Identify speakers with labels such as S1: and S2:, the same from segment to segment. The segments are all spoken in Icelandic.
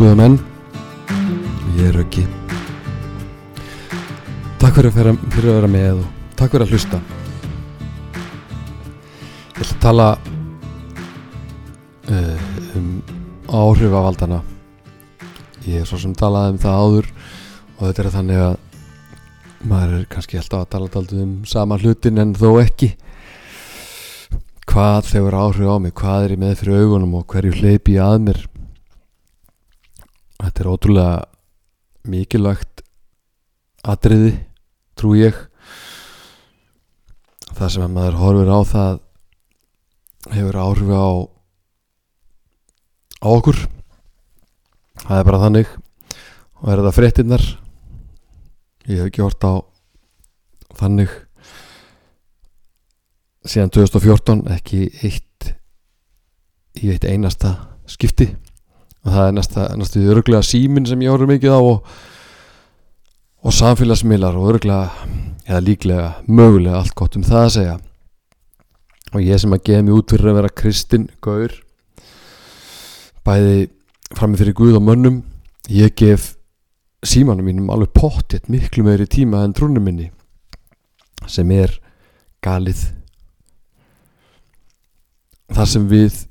S1: Góða menn Ég er Röggi. Takk fyrir að, vera, fyrir að vera með og takk fyrir að hlusta. Ég ætla að tala uh, um áhrifavaldana Ég er svo sem talaði um það áður og þetta er þannig að maður er kannski alltaf að tala daldið um sama hlutin en þó ekki. Hvað þegar áhrif á mig hvað er ég með fyrir augunum og hverju hleypi ég að mér Þetta er ótrúlega mikilvægt atriði, trú ég. Það sem að maður horfir á það hefur áhrif á, á okkur. Það er bara þannig. Og er þetta fréttinnar? Ég hef ekki hort á þannig síðan 2014, ekki eitt í eitt einasta skipti og það er næsta, næstu öruglega símin sem ég horfður mikið á og, og samfélagsmiðlar og öruglega eða líklega, mögulega allt gott um það að segja. Og ég sem að geða mig út fyrir að vera kristinn gaur bæði framið fyrir Guð og mönnum ég gef símanum mínum alveg pottitt miklu meiri tíma en trúnum minni sem er galið. Þar sem við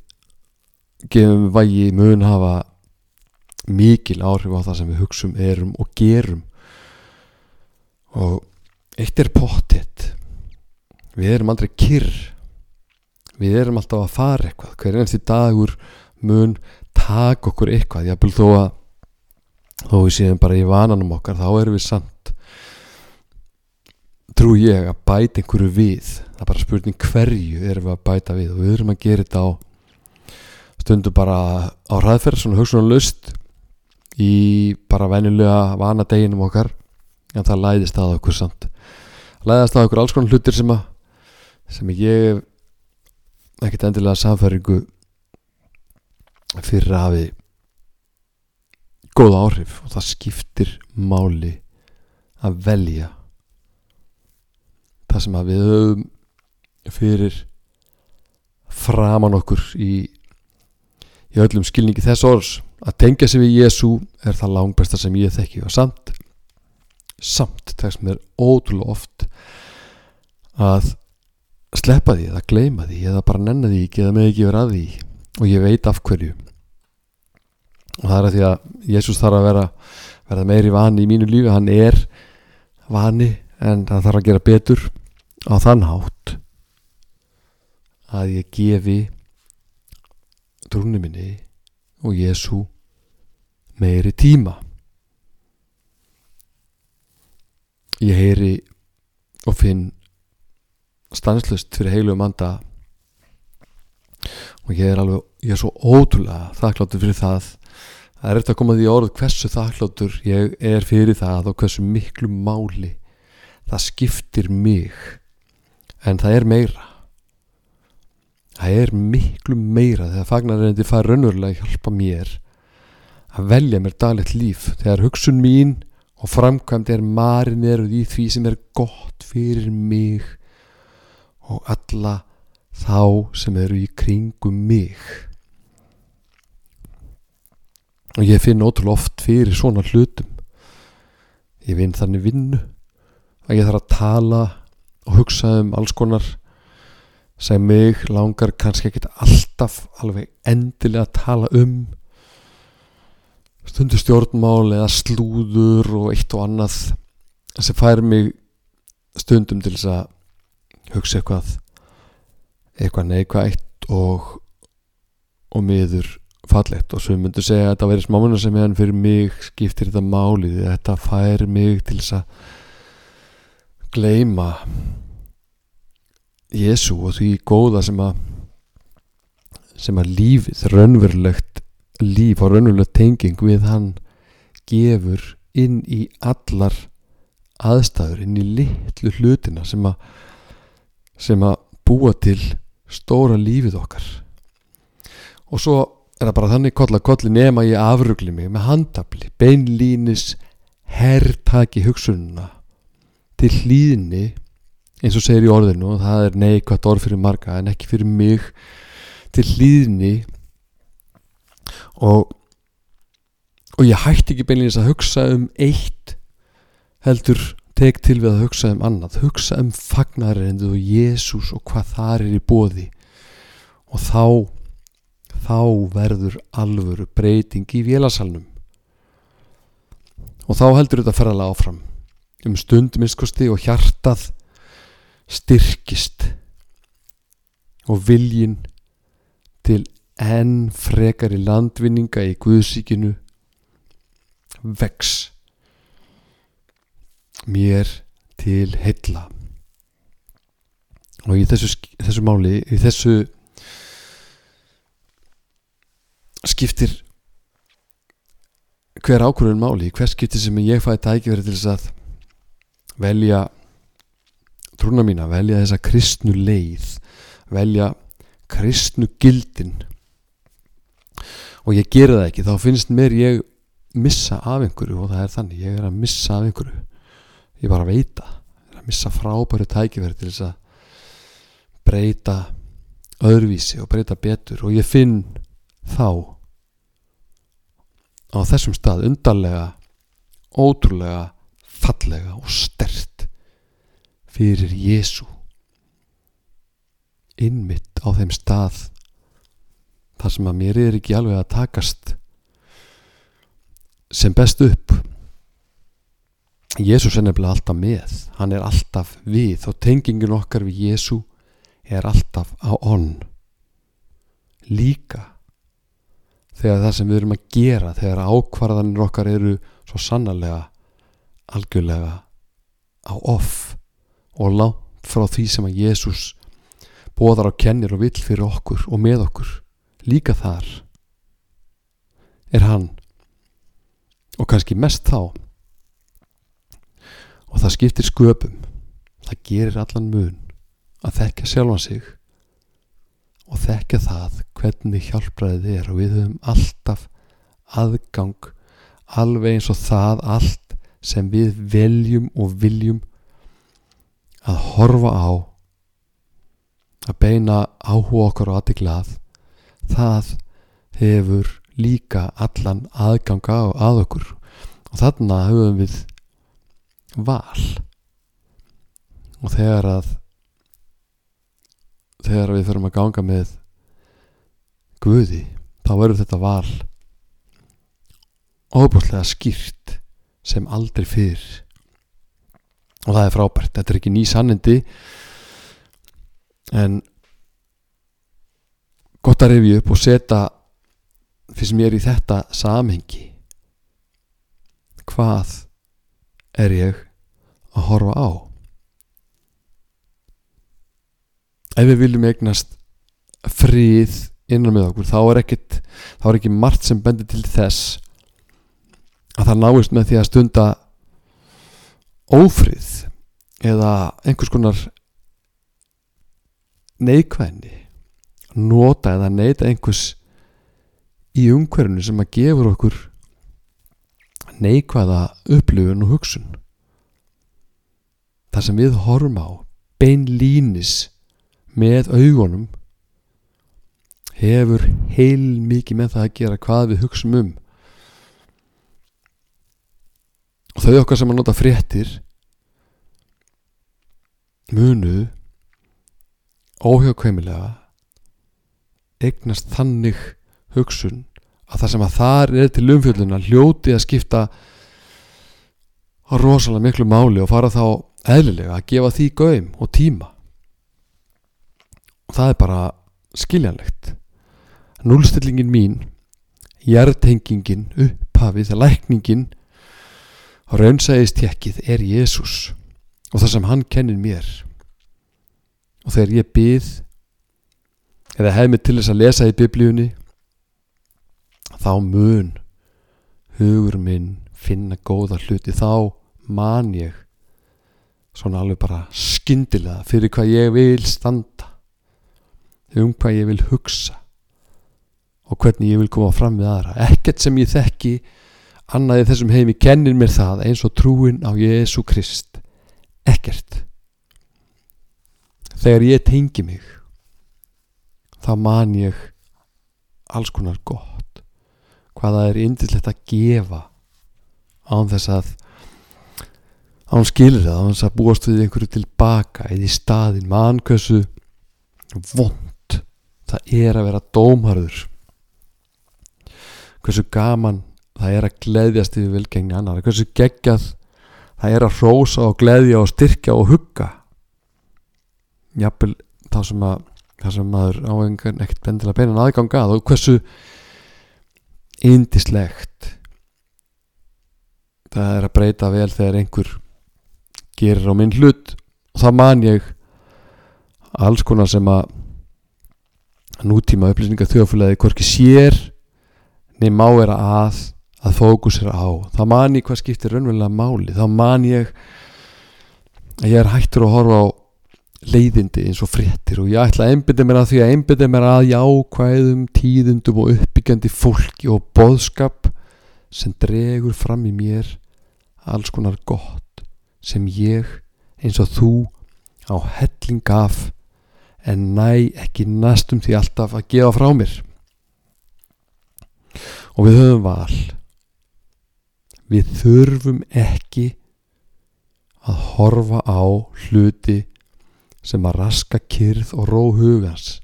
S1: gefum vægi mun hafa mikil áhrif á það sem við hugsum, erum og gerum. Og eitt er pottitt við erum aldrei kyrr. Við erum alltaf að fara eitthvað. Hver einstu dagur mun taka okkur eitthvað. Jápil þó að þó við séum bara í vananum okkar þá erum við samt trú ég að bæta einhverju við. Það er bara spurning hverju erum við að bæta við. Og við erum að gera þetta á stundu bara á hraðferð svona hugsunum löst í bara venjulega vana deginum okkar en það læðist að okkur samt. Læðist að okkur alls konar hlutir sem að sem ég ekkert endilega samfæringu fyrir að hafi góða áhrif og það skiptir máli að velja það sem að við höfum fyrir framan okkur í í öllum skilningi þess orðs. Að tengja sig við Jésu er það langbæsta sem ég þekki og samt samt tekst mér ótrúlega oft að sleppa því eða gleyma því eða bara nenna því ekki eða með ekki vera að því. Og ég veit af hverju. Og það er að því að Jésús þarf að vera verða meiri vani í mínu lífi. Hann er vani en það þarf að gera betur á þann hátt að ég gefi trúni minni og Jésu meiri tíma. Ég heyri og finn stanslust fyrir heilu manda og ég er alveg ég er svo ótrúlega þakkláttur fyrir það. Það er eftir að koma því orð hversu þakkláttur ég er fyrir það og hversu miklu máli það skiptir mig. En það er meira það er miklu meira þegar fagnarrendi fær raunverulega að hjálpa mér að velja mér daglegt líf. Þegar hugsun mín og framkvæmd er marineruð í því sem er gott fyrir mig og alla þá sem eru í kringum mig. Og ég finn ótrúlega oft fyrir svona hlutum. Ég vinn þannig vinnu að ég þarf að tala og hugsa um alls konar sem mig langar kannski ekkit alltaf alveg endilega að tala um stundu stjórnmál eða slúður og eitt og annað sem fær mig stundum til þess að hugsa eitthvað eitthvað neikvægt og og miður fallegt. Og svo myndu segja að þetta væri smámuna sem meðan fyrir mig skiptir þetta málið þetta fær mig til þess að gleima Jésu og því góða sem að sem að lífið, raunverulegt líf og raunverulegt tenging við hann gefur inn í allar aðstæður, inn í litlu hlutina sem að sem að búa til stóra lífið okkar. Og svo er það bara þannig koll að kolli nema ég afrugli mig með handabli, beinlínis herrtaki hugsununa til hlýðinni eins og segir í orðinu og það er neikvægt orð fyrir marga en ekki fyrir mig til hlýðni. Og og ég hætti ekki beinleins að hugsa um eitt heldur tek til við að hugsa um annað. Hugsa um fagnarrendu og Jésús og hvað þar er í bóði og þá þá verður alvöru breyting í vélasalnum. Og þá heldur þetta ferðalega áfram. Um stundminnskosti og hjartað styrkist og viljin til enn frekari landvinninga í Guðsíkinu vex. Mér til heilla. Og í þessu, þessu máli í þessu skiptir hver ákvörðun máli hver skiptir sem ég fæði tækifæri til þess að velja trúna mína, velja þessa kristnu leið velja kristnu gildin. Og ég gera það ekki þá finnst mér ég missa af einhverju og það er þannig, ég er að missa af einhverju. Ég bara veita ég er að missa frábæru tækifæri til þess að breyta öðruvísi og breyta betur. Og ég finn þá á þessum stað undarlega ótrúlega fallega og stert fyrir Jésu innmitt á þeim stað þar sem að mér er ekki alveg að takast sem best upp. Jésús er nefnilega alltaf með. Hann er alltaf við og tengingin okkar við Jésú er alltaf á onn líka þegar það sem við erum að gera þegar ákvarðanir okkar eru svo sannarlega algjörlega á off og langt frá því sem að Jésús bóðar á kennir og vill fyrir okkur og með okkur líka þar er hann. Og kannski mest þá. Og það skiptir sköpum. Það gerir allan mun að þekka sjálfan sig og þekka það hvernig hjálpraðið er. Og við höfum alltaf aðgang alveg eins og það allt sem við veljum og viljum að horfa á að beina áhuga okkar og aðtiklað það hefur líka allan aðganga að okkur. Og þarna höfum við val. Og þegar að þegar við þurfum að ganga með Guði þá verður þetta val óbúslega skýrt sem aldrei fyrr og það er frábært. Þetta er ekki ný sannindi en gott að rifja upp og setja fyrst mér í þetta samhengi. Hvað er ég að horfa á? Ef við viljum eignast frið innan með okkur þá er ekkit þá er ekki margt sem bendir til þess að það náist með því að stunda ófrið eða einhvers konar neikvæðni nota eða neita einhvers í umhverfinu sem að gefur okkur neikvæða upplifun og hugsun. Þar sem við horfum á beinlínis með augunum hefur heil mikið með það að gera hvað við hugsum um og þau okkar sem að nota fréttir munu óhjákvæmilega eignast þannig hugsun að það sem að þar er til umfjölduna hljóti að skipta rosalega miklu máli og fara þá eðlilega að gefa því gaum og tíma. Og það er bara skiljanlegt. Núlstillingin mín hjertengingin, upphafið lækningin raunsæðistjekkið er Jésús og það sem hann kennir mér. Og þegar ég byð eða hef mig til þess að lesa í biblíunni þá mun hugur minn finna góða hluti. Þá man ég svona alveg bara skyndilega fyrir hvað ég vil standa um hvað ég vil hugsa og hvernig ég vil koma fram við aðra. Ekkert sem ég þekki annaði þessum heimi kennir mér það eins og trúin á Jésu Krist. Ekkert. Þegar ég tengi mig þá man ég alls konar gott. Hvað það er indislegt að gefa án þess að án skilur það, án þess að búast við einhverju tilbaka eða í staðin mann hversu vond það er að vera dómharður hversu gaman það er að gleðjast yfir vilgengni annar hversu geggjað það er að rósa og gleðja og styrkja og hugga. Jafnvel þá sem að það sem maður á einhvern ekkert bendilega beinan aðganga að og hversu indislegt það er að breyta vel þegar einhver gerir á minn hlut. Og það man ég alls konar sem að nútíma upplýsingar þjóðfélagi hvorki sér nefn á er að að fókusera á. Þá man ég hvað skiptir raunverulega máli. Þá man ég að ég er hættur að horfa á leiðindi eins og fréttir og ég ætla að einbyrja mér að því að einbyrja mér að jákvæðum, tíðundum og uppbyggjandi fólki og boðskap sem dregur fram í mér alls konar gott sem ég eins og þú á helling af en næ ekki næstum því alltaf að gefa frá mér. Og við höfum val við þurfum ekki að horfa á hluti sem að raska kyrð og ró hugans.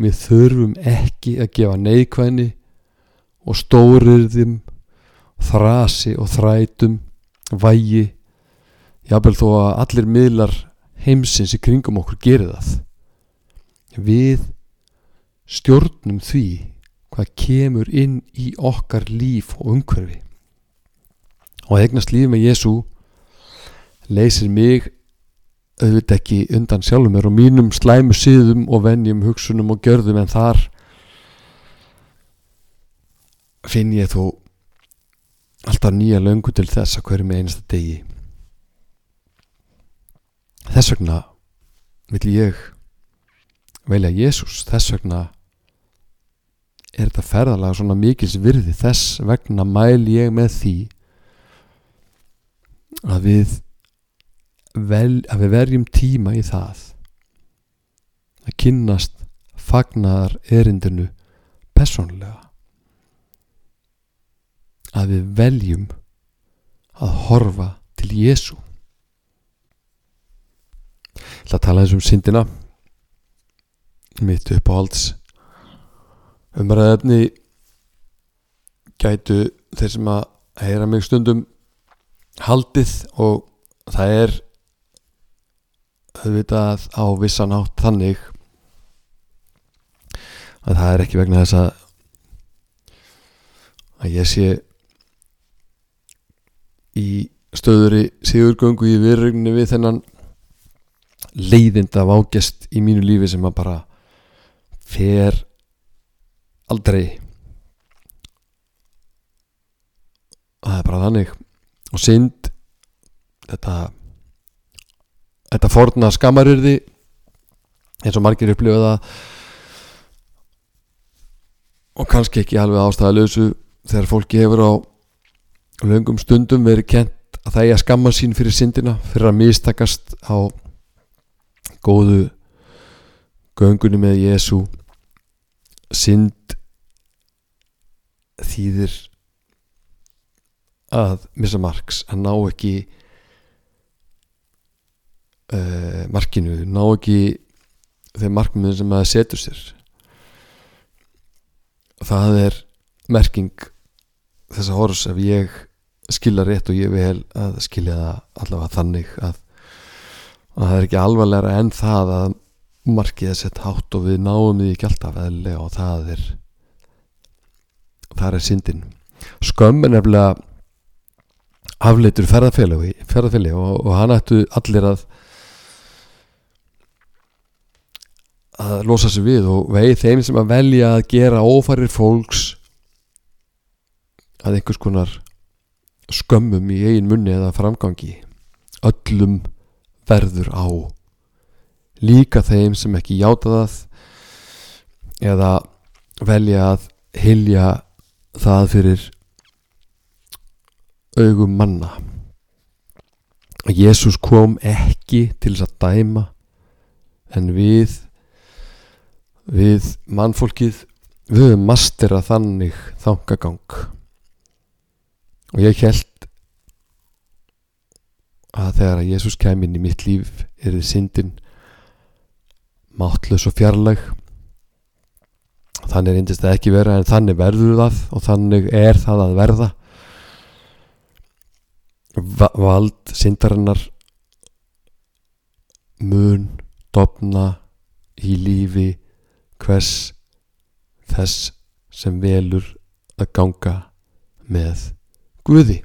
S1: Við þurfum ekki að gefa neikvæðni og stóriðum þrasi og þrætum vægi jábel þó að allir miðlar heimsins í kringum okkur gerir það. Við stjórnum því hvað kemur inn í okkar líf og umhverfi. Og að eignast líf með Jésu leysir mig auðvitað ekki undan sjálfum mér og mínum slæmu síðum og venjum, hugsunum og gjörðum en þar finn ég þó alltaf nýja löngu til þess að hverju með einasta degi. Þess vegna vil ég velja Jésús þess vegna er þetta ferðalega svona mikils virði þess vegna mæl ég með því að við vel, að við verjum tíma í það að kynnast fagnar erindinu personlega að við veljum að horfa til Jésu Það tala eins um syndina. Mitt uppáhalds umræðefni gætu þeir sem að heyra mig stundum haldið og það er auðvitað á vissan átt þannig að það er ekki vegna þess að að ég sé í stöðuri sigurgöngu í virðugni við þennan leiðind af ágest í mínu lífi sem að bara fer aldrei. Það er bara þannig. Og synd. Þetta þetta forna skammarirði eins og margir upplifa það. Og kannski ekki alveg ástæðalösu þegar fólki hefur á löngum stundum verið kent að það er að skamma sín fyrir syndina fyrir að mistakast á góðu göngunni með Jésu synd þýðir að missa marks að ná ekki uh, markinu ná ekki þeim markmiðum sem maður setur sér. Það er merking þess að horfs ef ég skilja rétt og ég vil að skilja það allavega þannig að, að það er ekki alvarlega en það að markið er sett hátt og við náum því ekki alltaf eðlega og það er það er syndin. Skömm er nefnilega afleitur ferðarfélagi, ferðarfélagi og, og hann ættu allir að að losa sig við og veið þeim sem að velja að gera ófarir fólks að einhvers konar skömmum í eigin munni eða framgangi. Öllum verður á. Líka þeim sem ekki játa það eða velja að hilja það fyrir augum manna. Jésús kom ekki til þess að dæma en við við mannfólkið við höfum mastera þannig þangagang og ég held að þegar að Jésús kem inn í mitt líf er þið syndin mátlus og fjarlæg þannig reyndist það ekki vera en þannig verður það og þannig er það að verða. Va vald syndarinnar mun dopna í lífi hvers þess sem velur að ganga með Guði.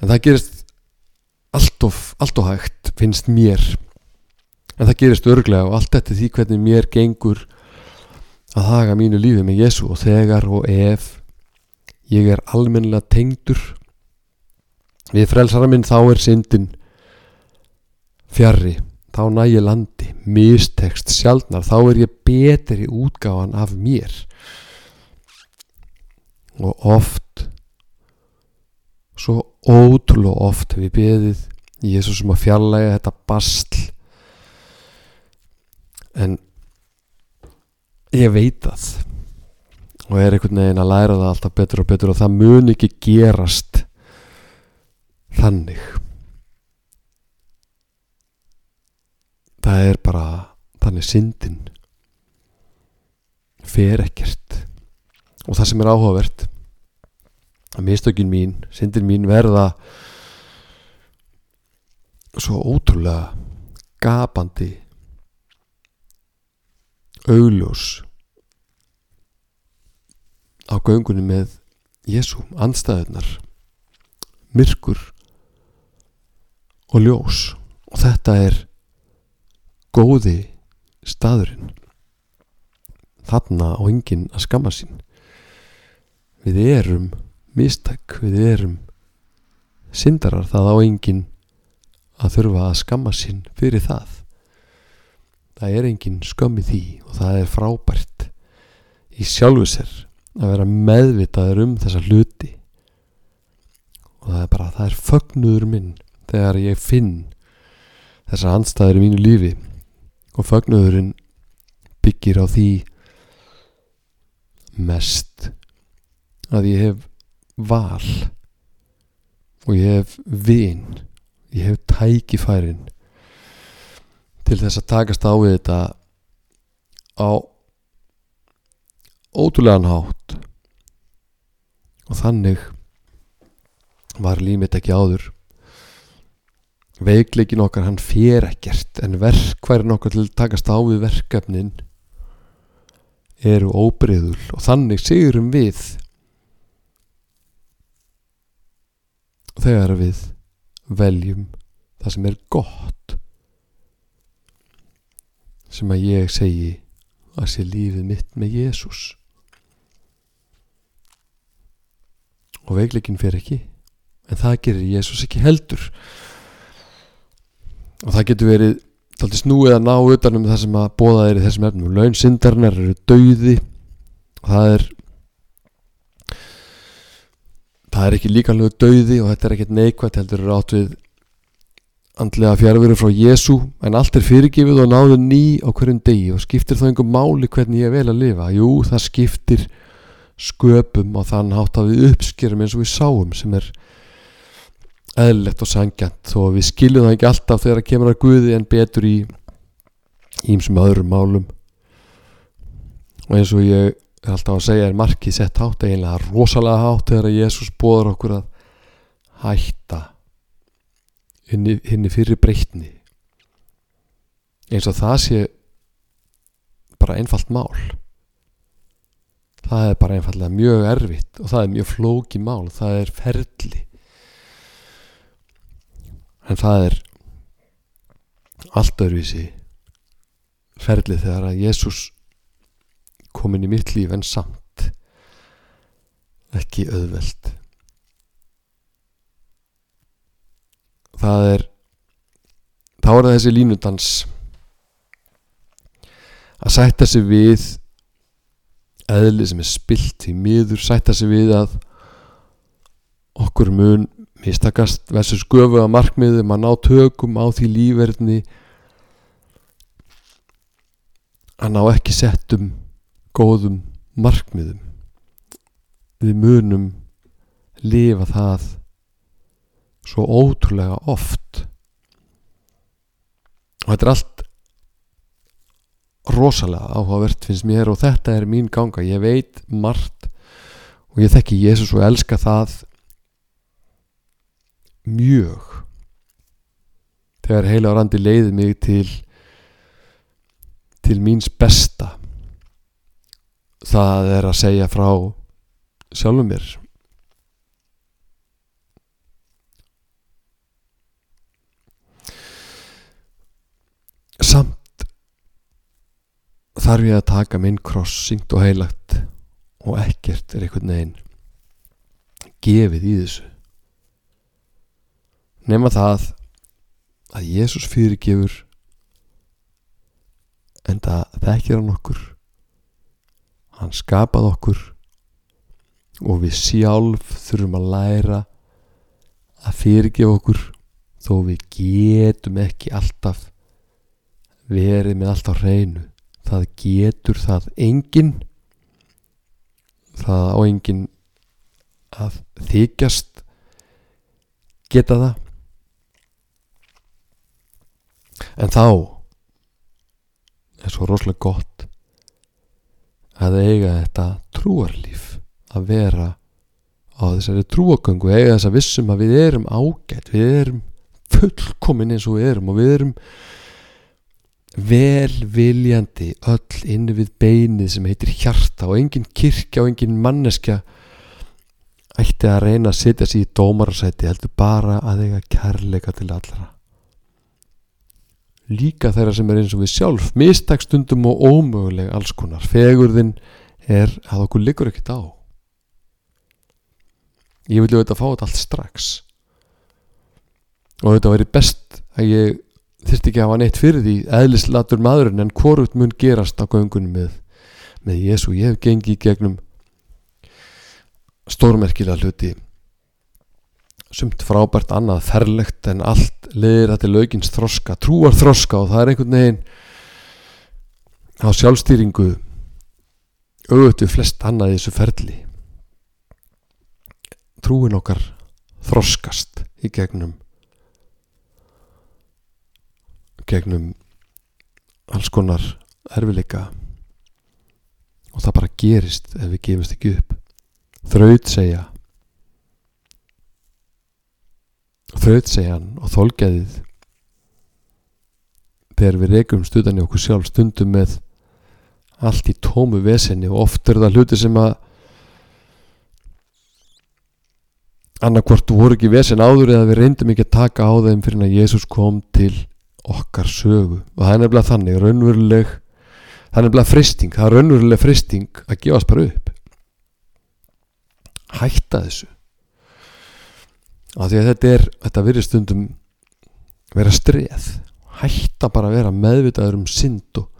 S1: En það gerist allt of, allt of hægt finnst mér. En það gerist örglega og allt eftir því hvernig mér gengur að haga mínu lífi með Jésu og þegar og ef ég er almennilega tengdur við frelsara minn þá er syndin fjarrri þá næ ég landi, mistekst sjálfnar, þá er ég betri útgáðan af mér. Og oft svo ótrúlega oft hef ég beðið Jésús um að fjarlæga þetta bastl en ég veit það. Og er einhvern veginn að læra það alltaf betur og betur og það mun ekki gerast þannig. Það er bara þannig syndin fer ekkert. Og það sem er áhugavert að mistökin mín, syndin mín verða svo ótrúlega gapandi augljós á göngunni með Jésu, andstæðunar myrkur og ljós. Og þetta er góði staðurinn. Þarna á enginn að skamma sín. Við erum mistæk, við erum syndarar það á enginn að þurfa að skamma sín fyrir það það er enginn skömmi því og það er frábært í sjálfu sér að vera meðvitaður um þessa hluti. Og það er bara, það er fögnuður minn þegar ég finn þessar andstæður í mínu lífi. Og fögnuðurinn byggir á því mest að ég hef val og ég hef vin ég hef tækifærin til þess að takast á við þetta á ótrúlegan hátt. Og þannig var límit ekki áður. Veikleikin okkar hann fér ekkert en verkværin okkar til að takast á við verkefnin eru óbreyðul og þannig sigurum við þegar við veljum það sem er gott sem að ég segi að sé lífið mitt með Jésús og veikleikin fyrir ekki en það gerir Jésús ekki heldur. Og það getur verið taldi snúið að ná utanum það sem að bóða í þessum efnum. Launsindarnar eru dauði og það er það er ekki líkanlegu dauði og þetta er ekkert neikvægt heldur átt við andlega fjárveru frá Jésu en allt er fyrirgifið og náðu ný á hverjum degi. Og skiptir þá einhver máli hvernig ég vel að lifa? Jú það skiptir sköpum og þann hátt að við uppskerum eins og við sáum sem er eðlilegt og sangjant að við skiljum það ekki alltaf þegar það kemur að Guði en betur í ímsum öðrum málum. Og eins og ég er alltaf að segja er markið sett hátt eiginlega rosalega hátt þegar Jésús bóður okkur að hætta henni, fyrir breytni. Eins og það sé bara einfalt mál. Það er bara einfallega mjög erfitt og það er mjög flóki mál það er ferli. En það er allt öðruvísi ferlið þegar að Jésús komin í mitt líf en samt ekki auðveld það er þá er það þessi línudans. Að sætta sig við eðli sem er spilt í miður sætta sig við að okkur mun mistakast versus göfu að markmiðum að ná tökum á því lífverðni að ná ekki settum góðum markmiðum. Við munum lifa það svo ótrúlega oft. Og þetta er allt rosalega áhugavert finnst mér og þetta er mín ganga. Ég veit margt og ég þekki Jésús og elska það mjög. Þegar heila randi leiði mig til til míns besta. Það er að segja frá sjálfum mér samt þarf ég að taka minn kross syngt og heilagt og ekkert er einhvern veginn gefið í þessu? Nema það að Jésús fyrirgefur en það þekkir hann okkur hann skapað okkur og við sjálf þurfum að læra að fyrirgefa okkur þó við getum ekki alltaf verið með allt á hreinu það getur það engin það á engin að þykjast geta það. En þá er svo rosalega gott að eiga þetta trúarlíf að vera á þessari trúagöngu eiga þess að vissum að við erum ágætt við erum fullkomin eins og við erum og við erum velviljandi öll inn við beinið sem heitir hjarta og engin kirkja og engin manneskja ætti að reyna að setja sér í dómararsæti heldur bara að eiga kærleika til allra. Líka þeirra sem er eins og við sjálf mistakstundum og ómöguleg alls konar. Fegurðin er að okkur liggur ekkert á. Ég vil auðvitað fá þetta allt strax. Og þetta væri best að ég þurfti ekki að hafa neitt fyrir því eðlislatur maðurinn en hvorut mun gerast á göngunum með, með Jésu ég hef gengið gegnum stórmerkilega hluti. Sumt frábært annað ferlegt en allt leðir þetta lögins þroska, trúar þroska og það er einhvern veginn á sjálfstýringu auðvitað flest annað í þessu ferli. Trúin okkar þroskast í gegnum gegnum alls konar erfileika og það bara gerist ef við gefumst ekki upp. Þraut segja. Þraut segjan og þolgæðið. Þegar við rekum studan í okkur sjálf stundum með allt í tómu vesenni og oft er það hluti sem að annarkvort voru ekki vesen áður eða við reyndum ekki að taka á þeim fyrir að Jésús kom til okkar sögu. Og það er nefnilega þannig raunveruleg það er nefnilega fristing það er raunveruleg fristing að gefast bara upp. Hætta þessu. Af því að þetta er þetta verið stundum vera streð hætta bara að vera meðvitaður um synd og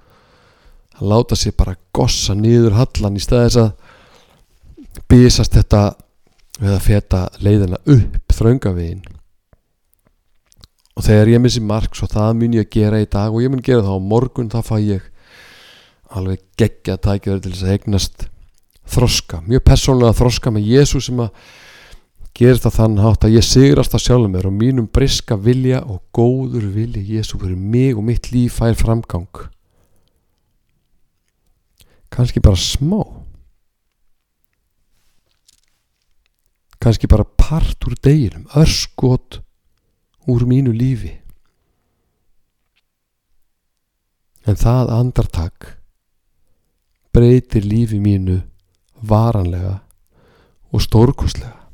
S1: að láta sér bara gossa nýður hallan í staðis að bísast þetta við að feta leiðina upp þraungavegin og þegar ég missi mark svo það mun ég að gera í dag og ég mun gera það á morgun þá fæ ég alveg geggja tækjaður til þess að eignast þroska, mjög persónulega þroska með Jésu sem að gera það þann hátt að ég sigrast að sjálfum mér og mínum briska vilja og góður vilja Jésu fyrir mig og mitt líf fær framgang. Kannski bara smá. Kannski bara part úr deginum örskot úr mínu lífi. En það andartak breytir lífi mínu varanlega og stórkoslega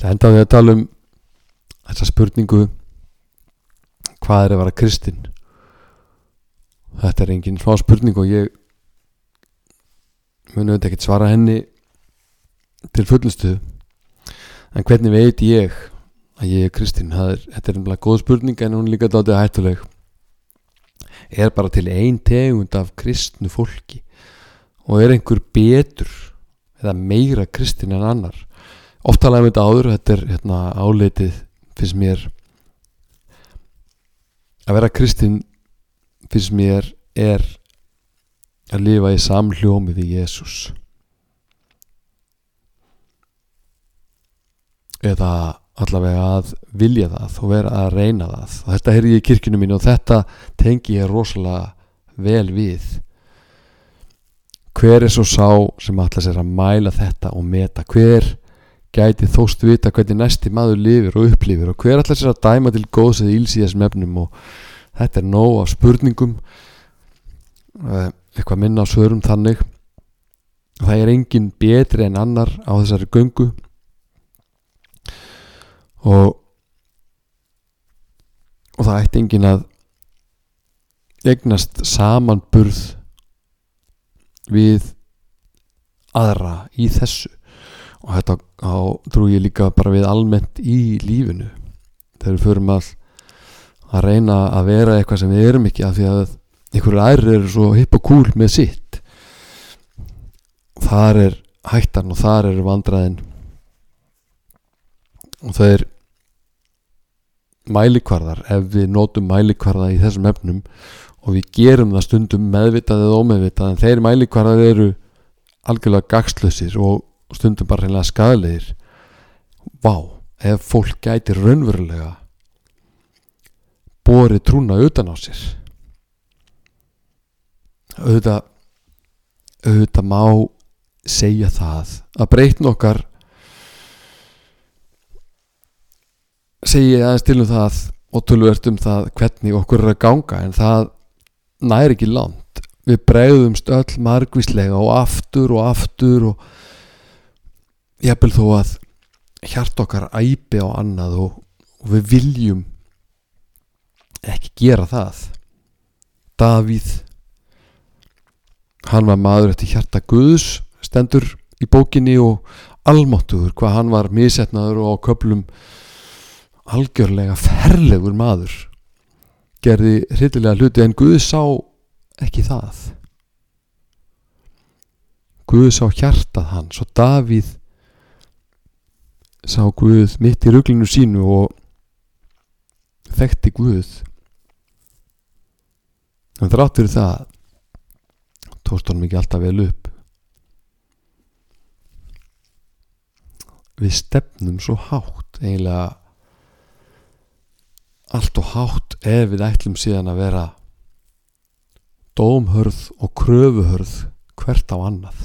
S1: Það enda við að tala um þessa spurningu hvað er að vera kristinn? Þetta er engin smá spurning og ég muni auðvitað ekkert svara henni til fullustu en hvernig veit ég að ég er kristinn? Þetta er umlað góð spurning en hún er líka dátið hættuleg. Er bara til ein tegund af kristnu fólki og er einhver betur eða meira kristinn en annar? Oft talaðum við þetta áður þetta er hérna, áleitið finnst mér að vera kristinn finnst mér er að lifa í samhljómi við Jésús eða allavega að vilja það og vera að reyna það. Og þetta heyrði ég í kirkjunum mín og þetta tengi ég rosalega vel við. Hver er svo sá sem allar sér að mæla þetta og meta? Hver gæti þóst vita hvernig næsti maður lifir og upplifir? Og hver allar sér að dæma til góðs eða íls í þessum efnum? Og þetta er nóg af spurningum. Eh, eitthvað minna á svörum þannig. Það er engin betri en annar á þessari göngu og og það ætti engin að eignast samanburð við aðra í þessu. Og þetta á, trú ég líka bara við almennt í lífinu. Þegar við förum að að reyna að vera eitthvað sem við erum ekki af því að einhverju aðri eru svo hipp og cool með sitt. Þar er hættan og þar eru vandraðin og það er mælikvarðar ef við notum mælikvarða í þessum efnum og við gerum það stundum meðvitað eða ómeðvitað en þeir mælikvarðar eru algjörlega gagslösir og stundum bara reynilega skadalegir Vá, ef fólk gæti raunverulega borið trúna utan á sér. Auðvitað auðvitað má segja það að breytn okkar segi ég aðeins til um það og tölvert um það hvernig okkur er að ganga en það næri ekki land við bregðumst öll margvíslega og aftur og aftur og ég bel þó að hjart okkar æpi á annað og, og við viljum ekki gera það. Davíð hann var maður eftir hjarta Guðs stendur í bókinni og almáttuður hvað hann var misetnaður og á köplum algjörlega ferlegur maður gerði hryllilega hluti en Guð sá ekki það. Guð sá hjartað hans og Davíð sá Guð mitt í rugglinu sínu og þekkti Guð. En þrátt fyrir það tóst hann mikið alltaf vel upp. Við stefnum svo hátt eiginlega allt og hátt ef við ætlum síðan að vera dómhörð og kröfuhörð hvert á annað.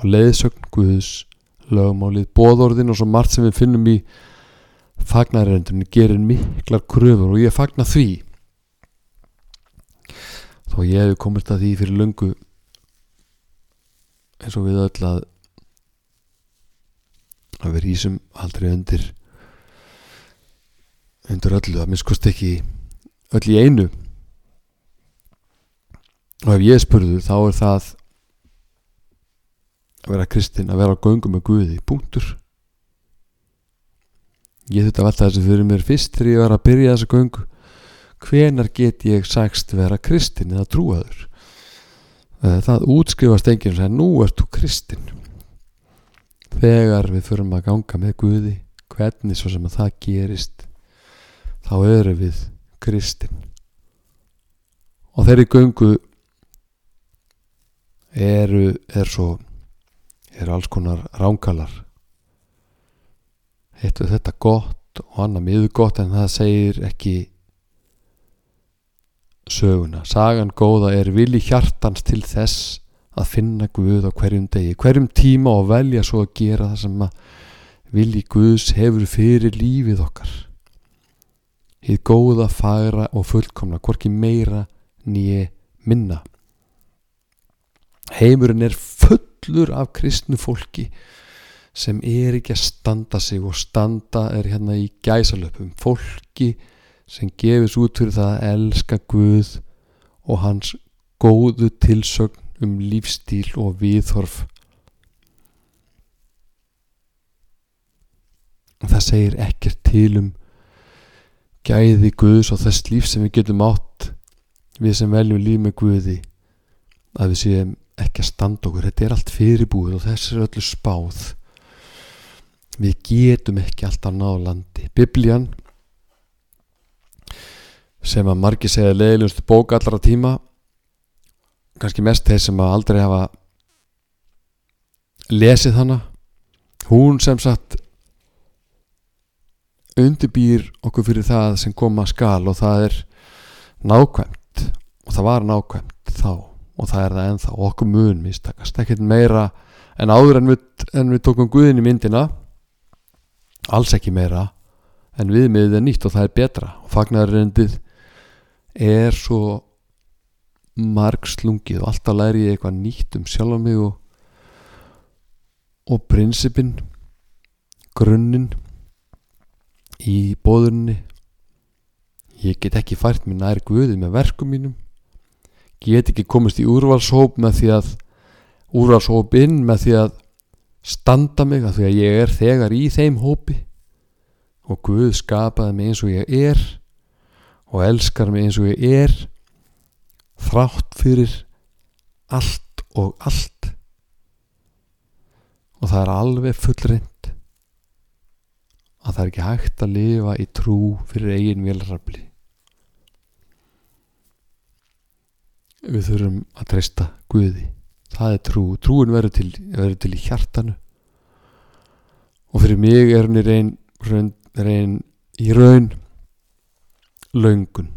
S1: Og leiðsögn Guðs lögmálið, bóðorðin og svo margt sem við finnum í fagnarendunni gerir miklar kröfur og ég fagnar því. Þó ég hef komist að því fyrir löngu eins og við öll að að við rýsum aldrei undir undir öllu að minnst ekki öll í einu. Og ef ég spurðu þá er það að vera kristinn að vera á göngum með Guði, punktur. Ég þetta velta þessu fyrir mér fyrst þegar ég var að byrja þessu göngu. Hvenar get ég sækst vera kristinn eða trúaður? Eh, það útskrifast enginn sem nú ert þú kristinn. Þegar við förum að ganga með Guði hvernig svo sem að það gerist þá eru við kristin. Og þeirri göngu eru er svo eru alls konar ránkalar heitu þetta gott og annað miður gott en það segir ekki söguna. Sagan góða er vilji hjartans til þess að finna Guð á hverjum degi. Hverjum tíma og velja svo að gera það sem að vilji Guðs hefur fyrir lífið okkar hið góða, fagra og fullkomna, hvorki meira nýje minna. Heimurinn er fullur af kristnu fólki sem er ekki að standa sig og standa er hérna í gæsalöpum. Fólki sem gefis út fyrir það að elska Guð og hans góðu tilsögn um lífstíl og viðhorf. Það segir ekkert til um gæði Guðs og þess líf sem við getum átt við sem veljum líf með Guði að við séum ekki að standa okkur. Þetta er allt fyrirbúið og þess er öllu spáð. Við getum ekki alltaf ná landi. Biblían sem að margi segja leiðilegust bók allra tíma kannski mest þeir sem að aldrei hafa lesið hana hún sem sagt undirbýr okkur fyrir það sem koma skal og það er nákvæmt. Og það var nákvæmt þá og það er það ennþá. Og okkur mun mistakast. Ekkert meira en áður en við, en við tókum Guðin í myndina alls ekki meira en viðmiðið er nýtt og það er betra. Og fagnarrendið er svo margslungið og alltaf læri ég eitthvað nýtt um sjálf mig og, og prinsipin grunninn í bóðunni ég get ekki fært mér nær Guði með verkum mínum. Get ekki komist í úrvalshóp með því að úrvalshóp inn með því að standa mig að því að ég er þegar í þeim hópi. Og Guð skapaði mig eins og ég er og elskar mig eins og ég er þrátt fyrir allt og allt. Og það er alveg fullrind að það er ekki hægt að lifa í trú fyrir eigin velrafli við þurfum að treysta Guði. Það er trú, trúin verður til, verður til í hjartanu. Og fyrir mig er henni reyn, reyn, reyn í raun laungun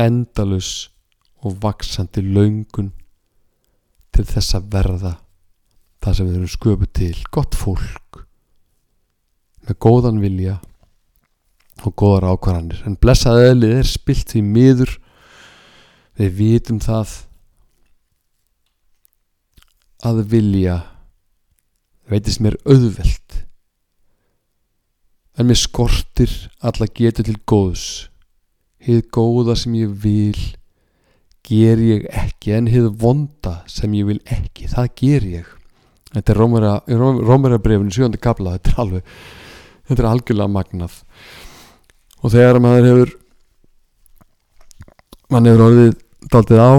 S1: endalus og vaksandi laungun til þess að verða það sem við erum sköpu til. Gott fólk með góðan vilja og góðar ákvarðanir. En blessaði eðlið er spilt því miður. Við vitum það að vilja veitist mér auðvelt. En mér skortir alla getur til góðs. Hið góða sem ég vil ger ég ekki en hið vonda sem ég vil ekki það ger ég. Þetta er Rómera brefinu 7. kapla þetta er alveg þetta er algjörlega magnað. Og þegar maður hefur mann hefur orðið daldið á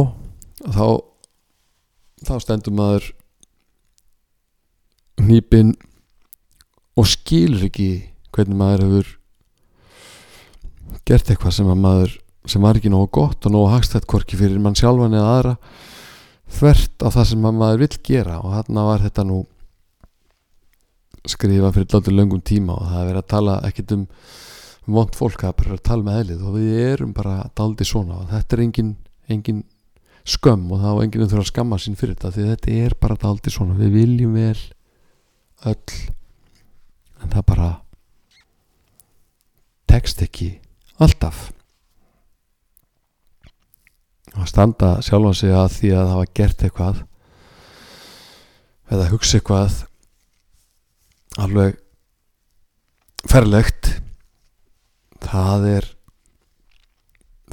S1: þá þá stendur maður nýpin og skilur ekki hvernig maður hefur gert eitthvað sem að maður sem var ekki nógu gott og nógu hagstætt korki fyrir mann sjálfan eða aðra þvert á það sem maður vil gera. Og þarna var þetta nú skrifa fyrir alltaf löngum tíma og það er verið að tala ekkit um vond fólk það er bara að tala með eðlið og við erum bara daldi svona og þetta er engin, engin skömm og þá er enginn þurfa að skamma sín fyrir þetta því þetta er bara daldi svona. Við viljum vel öll en það bara tekst ekki alltaf. Að standa sjálfa sig að því að hafa gert eitthvað eða hugsa eitthvað alveg ferlegt. Það er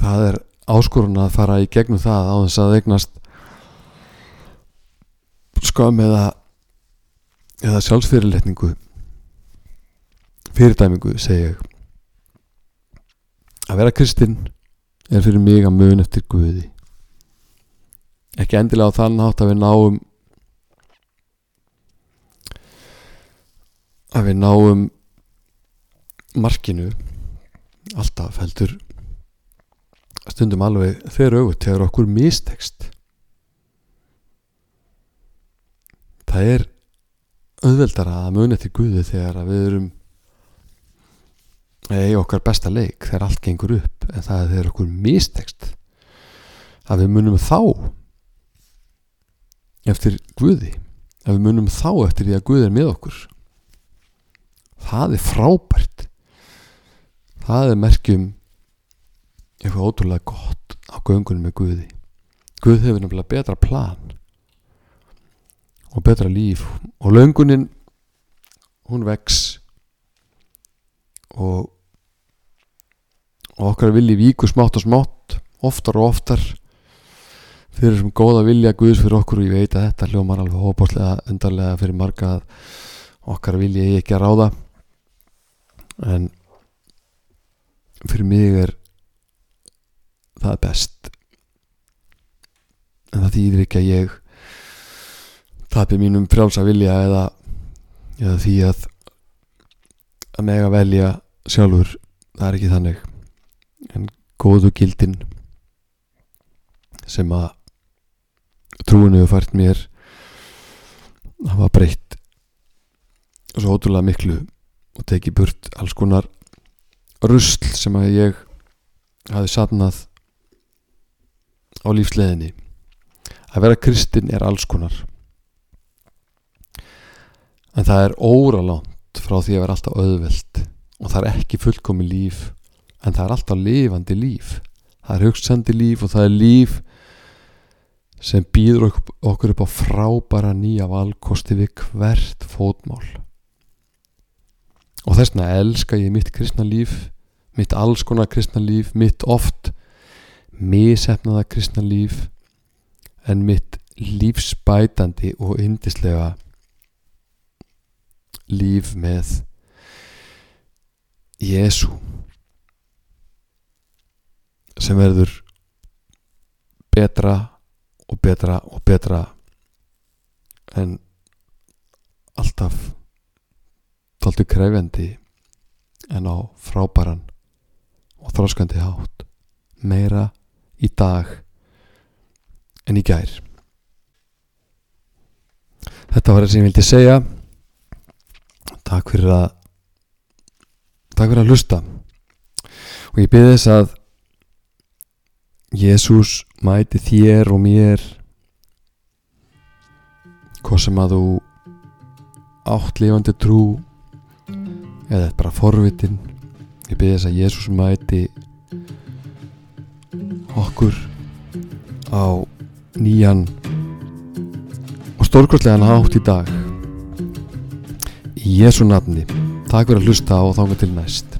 S1: það er áskorun að fara í gegnum það á þess að eignast skömm eða eða sjálfsfyrirletningu fyrirdæmingu segi ég. Að vera kristinn er fyrir mig að mun eftir Guði. Ekki endilega á þann hátt að við náum að við náum markinu alltaf heldur stundum alveg þeir auðvitað þegar okkur mistekst. Það er auðveldara að muni til Guði þegar við erum eða okkar besta leik þegar allt gengur upp en það er þegar okkur mistekst að við munum þá eftir Guði að við munum þá eftir því að Guð er með okkur það er frábært. Það er merkjum eitthvað ótrúlega gott á göngunum með Guði. Guð hefur nefnilega betra plan og betra líf og löngunin hún vex og, og okkar vilji víkur smátt og smátt oftar og oftar. Fyrir sem góða vilja Guðs fyrir okkur og ég veit að þetta hljómar alveg hópáslega undarlega fyrir marga að okkar vilja ég ekki að ráða en fyrir mig er það best. En það þýðir ekki að ég tapi mínum frjálsa vilja eða, eða því að að meg að velja sjálfur. Það er ekki þannig. En góðu gildin sem að trúinu hefur fært mér hafa breytt svo ótrúlega miklu og tekið burt alls konar rusl sem að ég hafi satnað á lífsleðinni að vera kristinn er alls konar. En það er óralánt frá því að vera alltaf auðvelt og það er ekki fullkomi líf en það er alltaf lifandi líf. Það er hugstandi líf og það er líf sem býður okkur upp á frábæra nýja valkosti við hvert fótmál og þess vegna elska ég mitt kristna líf mitt alls konar kristna líf mitt oft misefnaða kristna líf en mitt lífsbætandi og yndislega líf með Jésu sem verður betra og betra og betra en alltaf tóltu krefjandi en á frábæran og þróskandi hátt. Meira í dag en í gær. Þetta var það sem ég vildi segja. Takk fyrir að takk fyrir að hlusta. Og ég byrði þess að Jésús mæti þér og mér hvað sem að þú átt lifandi trú eða bara forvitin. Ég byrði þess að Jésús mæti okkur á nýjan og stórkostlegan hátt í dag. Í Jésu nafni. Takk fyrir að hlusta og þánga til næst